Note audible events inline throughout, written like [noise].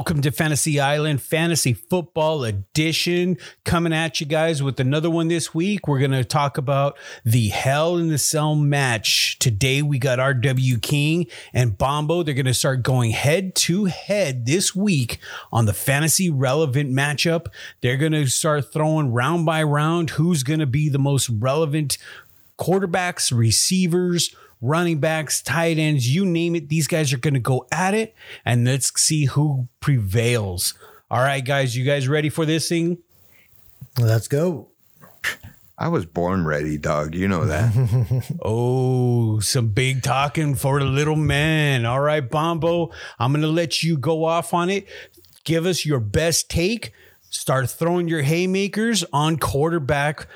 Welcome to Fantasy Island Fantasy Football Edition. Coming at you guys with another one this week. We're going to talk about the Hell in the Cell match. Today we got RW King and Bombo. They're going to start going head to head this week on the fantasy relevant matchup. They're going to start throwing round by round who's going to be the most relevant quarterbacks, receivers, running backs, tight ends, you name it. These guys are going to go at it and let's see who prevails. All right, guys, you guys ready for this thing? Let's go. I was born ready, dog. You know that. [laughs] oh, some big talking for the little man. All right, Bombo, I'm going to let you go off on it. Give us your best take. Start throwing your haymakers on quarterback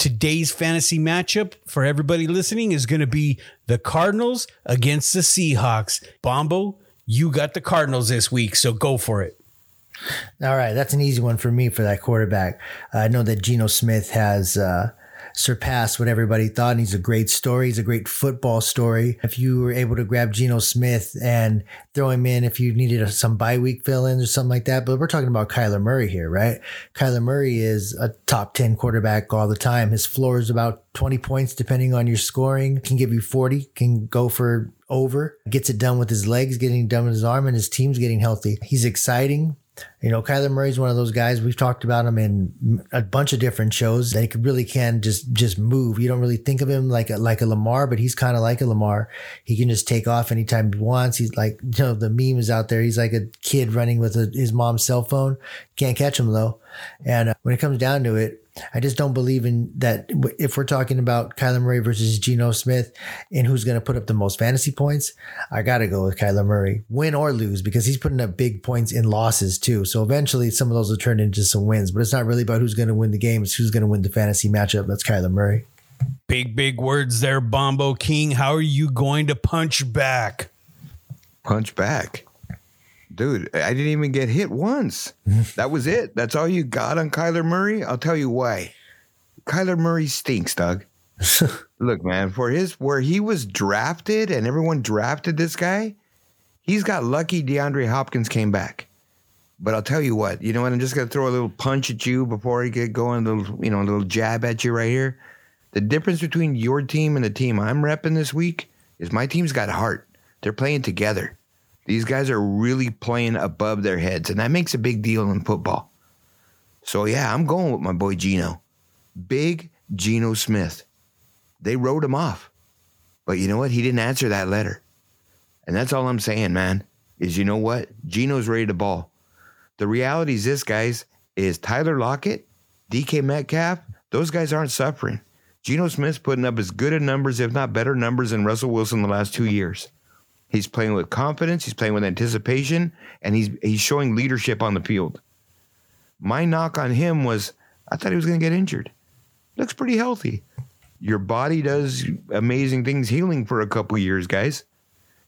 today's fantasy matchup for everybody listening is going to be the Cardinals against the Seahawks. Bombo, you got the Cardinals this week, so go for it. All right, that's an easy one for me for that quarterback. I know that Geno Smith has uh, surpassed what everybody thought. And he's a great story. He's a great football story. If you were able to grab Geno Smith and throw him in, if you needed a, some bye week fill ins or something like that, but we're talking about Kyler Murray here, right? Kyler Murray is a top 10 quarterback all the time. His floor is about 20 points, depending on your scoring, can give you 40, can go for over, gets it done with his legs, getting done with his arm, and his team's getting healthy. He's exciting. You know, Kyler Murray's one of those guys. We've talked about him in a bunch of different shows. They really can just just move. You don't really think of him like a, like a Lamar, but he's kind of like a Lamar. He can just take off anytime he wants. He's like, you know, the meme is out there. He's like a kid running with a, his mom's cell phone. Can't catch him though. And uh, when it comes down to it, I just don't believe in that. If we're talking about Kyler Murray versus Geno Smith and who's going to put up the most fantasy points, I got to go with Kyler Murray, win or lose, because he's putting up big points in losses too. So eventually some of those will turn into some wins, but it's not really about who's going to win the game. It's who's going to win the fantasy matchup. That's Kyler Murray. Big, big words there, Bombo King. How are you going to punch back? Punch back dude, I didn't even get hit once. that was it. That's all you got on Kyler Murray. I'll tell you why. Kyler Murray stinks, Doug. [laughs] Look, man, for his where he was drafted and everyone drafted this guy, he's got lucky DeAndre Hopkins came back. But I'll tell you what, you know what? I'm just gonna throw a little punch at you before I get going, a little, you know, a little jab at you right here. The difference between your team and the team I'm repping this week is my team's got heart. They're playing together. These guys are really playing above their heads, and that makes a big deal in football. So, yeah, I'm going with my boy Geno. Big Geno Smith. They wrote him off. But you know what? He didn't answer that letter. And that's all I'm saying, man, is you know what? Geno's ready to ball. The reality is this, guys, is Tyler Lockett, DK Metcalf, those guys aren't suffering. Geno Smith's putting up as good a numbers, if not better numbers, than Russell Wilson the last two years. He's playing with confidence. He's playing with anticipation, and he's he's showing leadership on the field. My knock on him was I thought he was going to get injured. Looks pretty healthy. Your body does amazing things healing for a couple years, guys.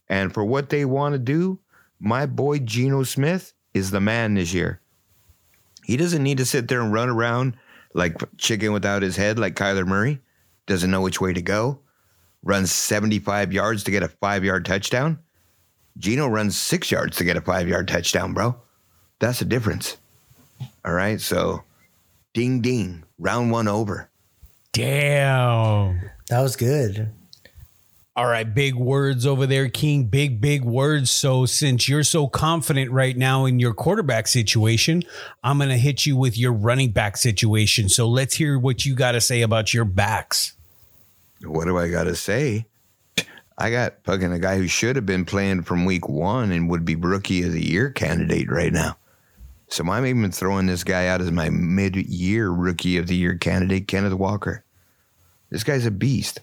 And for what they want to do, my boy Geno Smith is the man this year. He doesn't need to sit there and run around like chicken without his head, like Kyler Murray. Doesn't know which way to go runs 75 yards to get a five yard touchdown. Geno runs six yards to get a five yard touchdown, bro. That's the difference. All right. So ding, ding, round one over. Damn. That was good. All right, big words over there, King. Big, big words. So, since you're so confident right now in your quarterback situation, I'm going to hit you with your running back situation. So, let's hear what you got to say about your backs what do I got to say? I got fucking a guy who should have been playing from week one and would be rookie of the year candidate right now. So I'm even throwing this guy out as my mid year rookie of the year candidate, Kenneth Walker. This guy's a beast.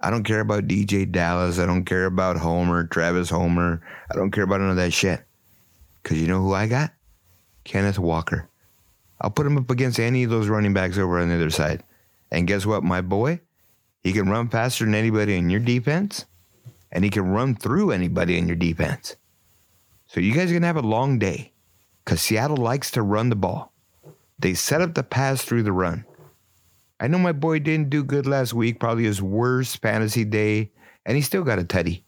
I don't care about DeeJay Dallas. I don't care about Homer, Travis Homer. I don't care about none of that shit. Because you know who I got? Kenneth Walker. I'll put him up against any of those running backs over on the other side. And guess what, my boy? He can run faster than anybody in your defense, and he can run through anybody in your defense. So you guys are going to have a long day because Seattle likes to run the ball. They set up the pass through the run. I know my boy didn't do good last week, probably his worst fantasy day, and he still got a tutty.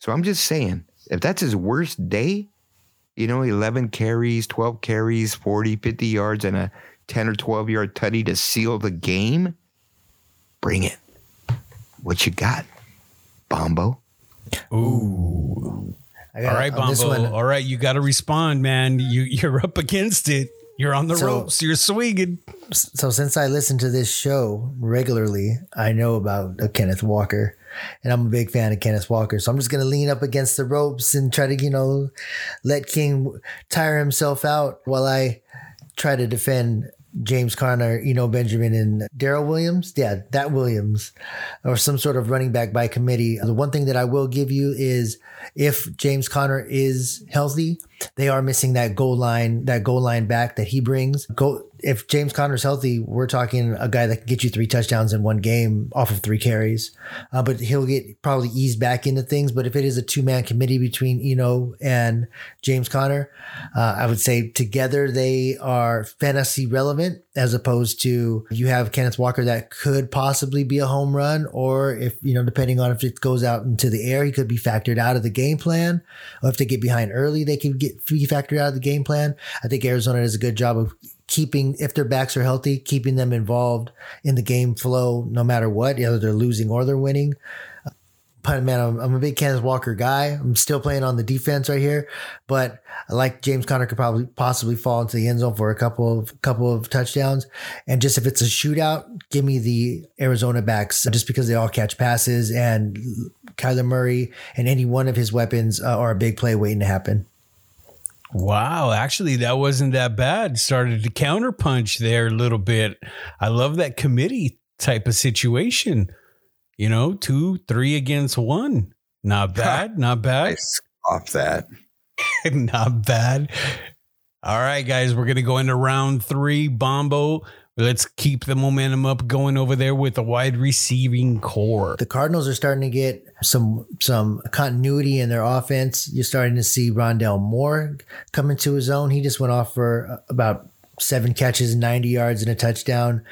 So I'm just saying, if that's his worst day, you know, 11 carries, 12 carries, 40, 50 yards, and a 10 or 12 yard tutty to seal the game, bring it. What you got, Bombo? Ooh. I All right, on Bombo. one- All right, you got to respond, man. You you're up against it. You're on the So- ropes. You're swinging. so since I listen to this show regularly, I know about uh, Kenneth Walker, and I'm a big fan of Kenneth Walker. So I'm just gonna lean up against the ropes and try to, you know, let King tire himself out while I try to defend James Conner, you know, Benjamin and Darrel Williams. Yeah, that Williams, or some sort of running back by committee. The one thing that I will give you is if James Conner is healthy, they are missing that goal line, that goal line back that he brings. Go if James Conner's healthy, we're talking a guy that can get you three touchdowns in one game off of three carries. Uh, but he'll get probably eased back into things. But if it is a two man committee between Eno and James Conner, uh, I would say together they are fantasy relevant as opposed to you have Kenneth Walker that could possibly be a home run, or if you know, depending on if it goes out into the air, he could be factored out of the game plan. Or if they get behind early, they could get factored out of the game plan. I think Arizona does a good job of keeping if their backs are healthy, keeping them involved in the game flow no matter what, either they're losing or they're winning. But man, I'm, I'm a big Kenneth Walker guy. I'm still playing on the defense right here, but I like James Conner could probably possibly fall into the end zone for a couple of couple of touchdowns. And just if it's a shootout, give me the Arizona backs just because they all catch passes and Kyler Murray and any one of his weapons uh, are a big play waiting to happen. Wow, actually, that wasn't that bad. Started to counterpunch there a little bit. I love that committee type of situation. You know, two, three against one. Not [laughs] bad. Not bad. scoff that. [laughs] not bad. All right, guys, we're gonna go into round three. Bombo. Let's keep the momentum up going over there with the wide receiving core. the Cardinals are starting to get some some continuity in their offense. You're starting to see Rondale Moore come into his own. He just went off for about seven catches, 90 yards, and a touchdown.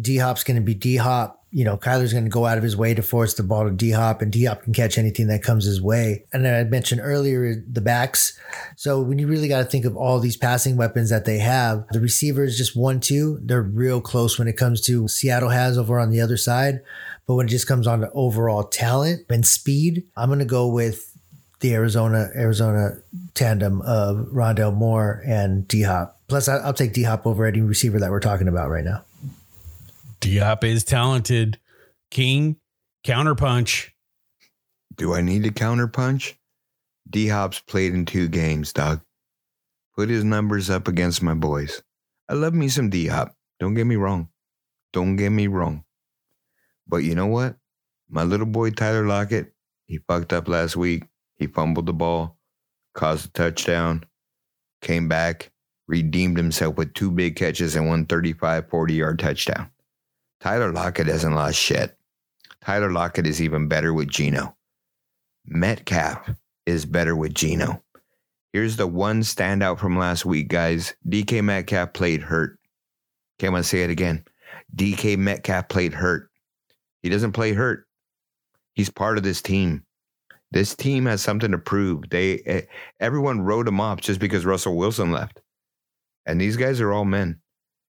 D Hop's going to be D Hop. You know, Kyler's going to go out of his way to force the ball to D Hop, and D Hop can catch anything that comes his way. And then I mentioned earlier the backs. So when you really got to think of all these passing weapons that they have, the receivers just one, two, they're real close when it comes to Seattle has over on the other side. But when it just comes on to overall talent and speed, I'm going to go with the Arizona Arizona tandem of Rondale Moore and D Hop. Plus, I'll take D Hop over any receiver that we're talking about right now. D Hop is talented. King, counterpunch. Do I need to counterpunch? D Hop's played in two games, dog. Put his numbers up against my boys. I love me some D Hop. Don't get me wrong. Don't get me wrong. But you know what? My little boy Tyler Lockett, he fucked up last week. He fumbled the ball, caused a touchdown, came back, redeemed himself with two big catches and one 35 40 yard touchdown. Tyler Lockett hasn't lost shit. Tyler Lockett is even better with Geno. Metcalf is better with Geno. Here's the one standout from last week, guys. DK Metcalf played hurt. Okay, I'm going to say it again. DK Metcalf played hurt. He doesn't play hurt. He's part of this team. This team has something to prove. They eh, everyone wrote him off just because Russell Wilson left. And these guys are all men.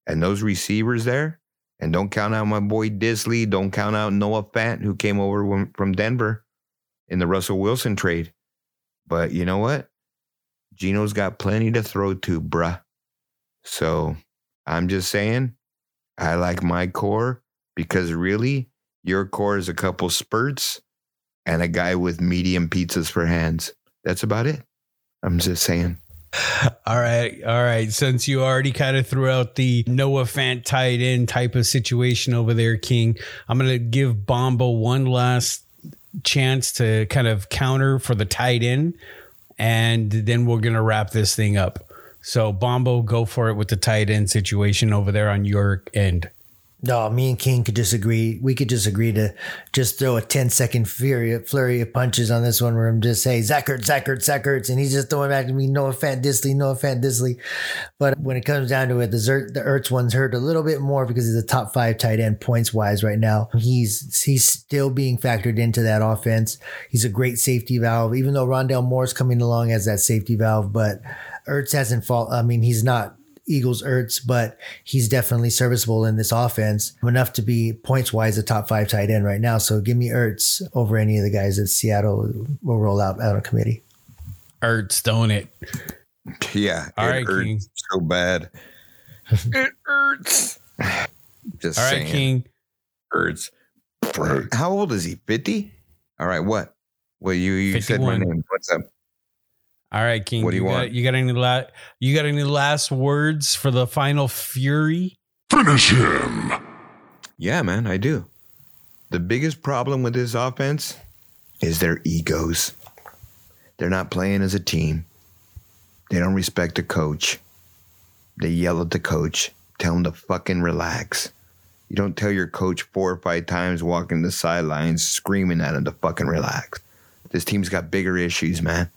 And those receivers there, and don't count out my boy Dissly, don't count out Noah Fant who came over from Denver in the Russell Wilson trade. But you know what? Geno's got plenty to throw to, bruh. So I'm just saying, I like my core because really, your core is a couple spurts and a guy with medium pizzas for hands. That's about it. I'm just saying. [laughs] All right, all right. Since you already kind of threw out the Noah Fant tight end type of situation over there, King, I'm going to give Bombo one last chance to kind of counter for the tight end, and then we're going to wrap this thing up. So, Bombo, go for it with the tight end situation over there on your end. No, me and King could disagree. We could just agree to just throw a 10 second flurry, flurry of punches on this one where I'm just say Zach Ertz, Zachert, Zach Ertz, and he's just throwing back to me, Noah Fant Dissly, Noah Fant Dissly. But when it comes down to it, the Zert, the Ertz one's hurt a little bit more because he's a top five tight end points wise right now. He's he's still being factored into that offense. He's a great safety valve, even though Rondale Moore's coming along as that safety valve. But Ertz hasn't fall. I mean, he's not Eagles Ertz, but he's definitely serviceable in this offense enough to be points wise a top five tight end right now. So give me Ertz over any of the guys that Seattle will roll out out of committee. Ertz, don't it? Yeah. All it right, hurts King. so bad. it hurts. Just All right, saying. King. Hurts. How old is he? 50? All right. What? Well, you, you said my name. What's up? All right, King. What do you got, want? You got any la- You got any last words for the final Fury? Finish him. Yeah, man, I do. The biggest problem with this offense is their egos. They're not playing as a team. They don't respect the coach. They yell at the coach, tell him to fucking relax. You don't tell your coach four or five times walking the sidelines screaming at him to fucking relax. This team's got bigger issues, man.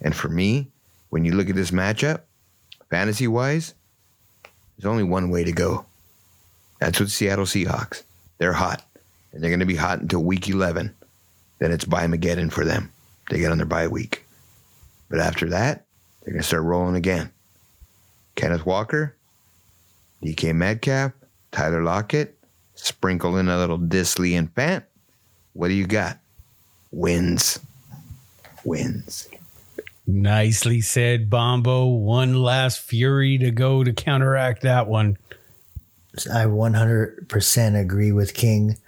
And for me, when you look at this matchup, fantasy wise, there's only one way to go. That's with Seattle Seahawks. They're hot, and they're going to be hot until week 11. Then it's bye Mageddon for them. They get on their bye week. But after that, they're going to start rolling again. Kenneth Walker, DK Metcalf, Tyler Lockett, sprinkle in a little Dissly and Fant. What do you got? Wins. Wins. Nicely said, Bombo. One last Fury to go to counteract that one. I 100% agree with King,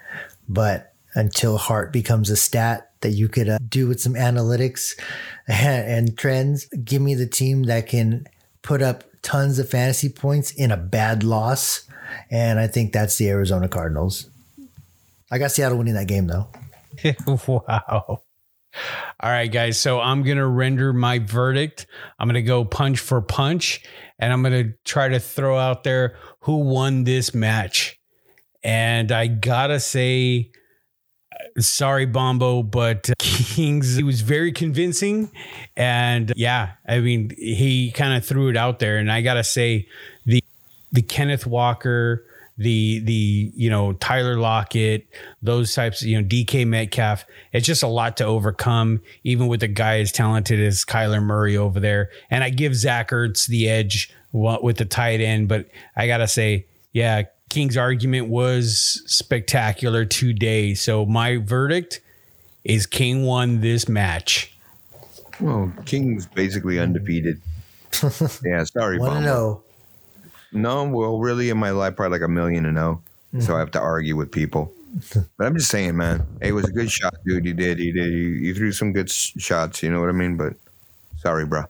but until heart becomes a stat that you could uh, do with some analytics and, [laughs] and trends, give me the team that can put up tons of fantasy points in a bad loss. And I think that's the Arizona Cardinals. I got Seattle winning that game though. [laughs] wow. All right, guys. So I'm going to render my verdict. I'm going to go punch for punch, and I'm going to try to throw out there who won this match. And I got to say, uh, sorry, Bombo, but uh, [laughs] Kings, he was very convincing. And yeah, I mean, he kind of threw it out there. And I got to say, the, the Kenneth Walker, the the you know Tyler Lockett, those types, you know DK Metcalf. It's just a lot to overcome, even with a guy as talented as Kyler Murray over there. And I give Zach Ertz the edge with the tight end, but I gotta say, yeah, King's argument was spectacular today. So my verdict is King won this match. Well, King's basically undefeated. [laughs] yeah, sorry, Want to Bombo. Know? No, well, really, in my life, probably like a million and oh. So I mm-hmm. have to argue with people. [laughs] But I'm just saying, man. Hey, it was a good shot, dude. You did. You did. You, you threw some good s- shots. You know what I mean? But sorry, bro.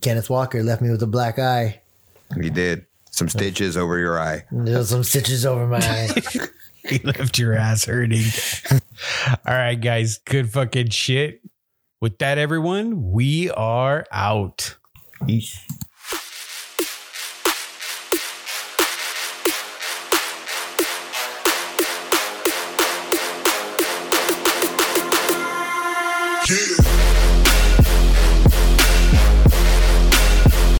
Kenneth Walker left me with a black eye. He did. Some stitches over your eye. [laughs] There's some stitches over my eye. [laughs] He left your ass hurting. All right, guys. Good fucking shit. With that, everyone, we are out. Yeesh.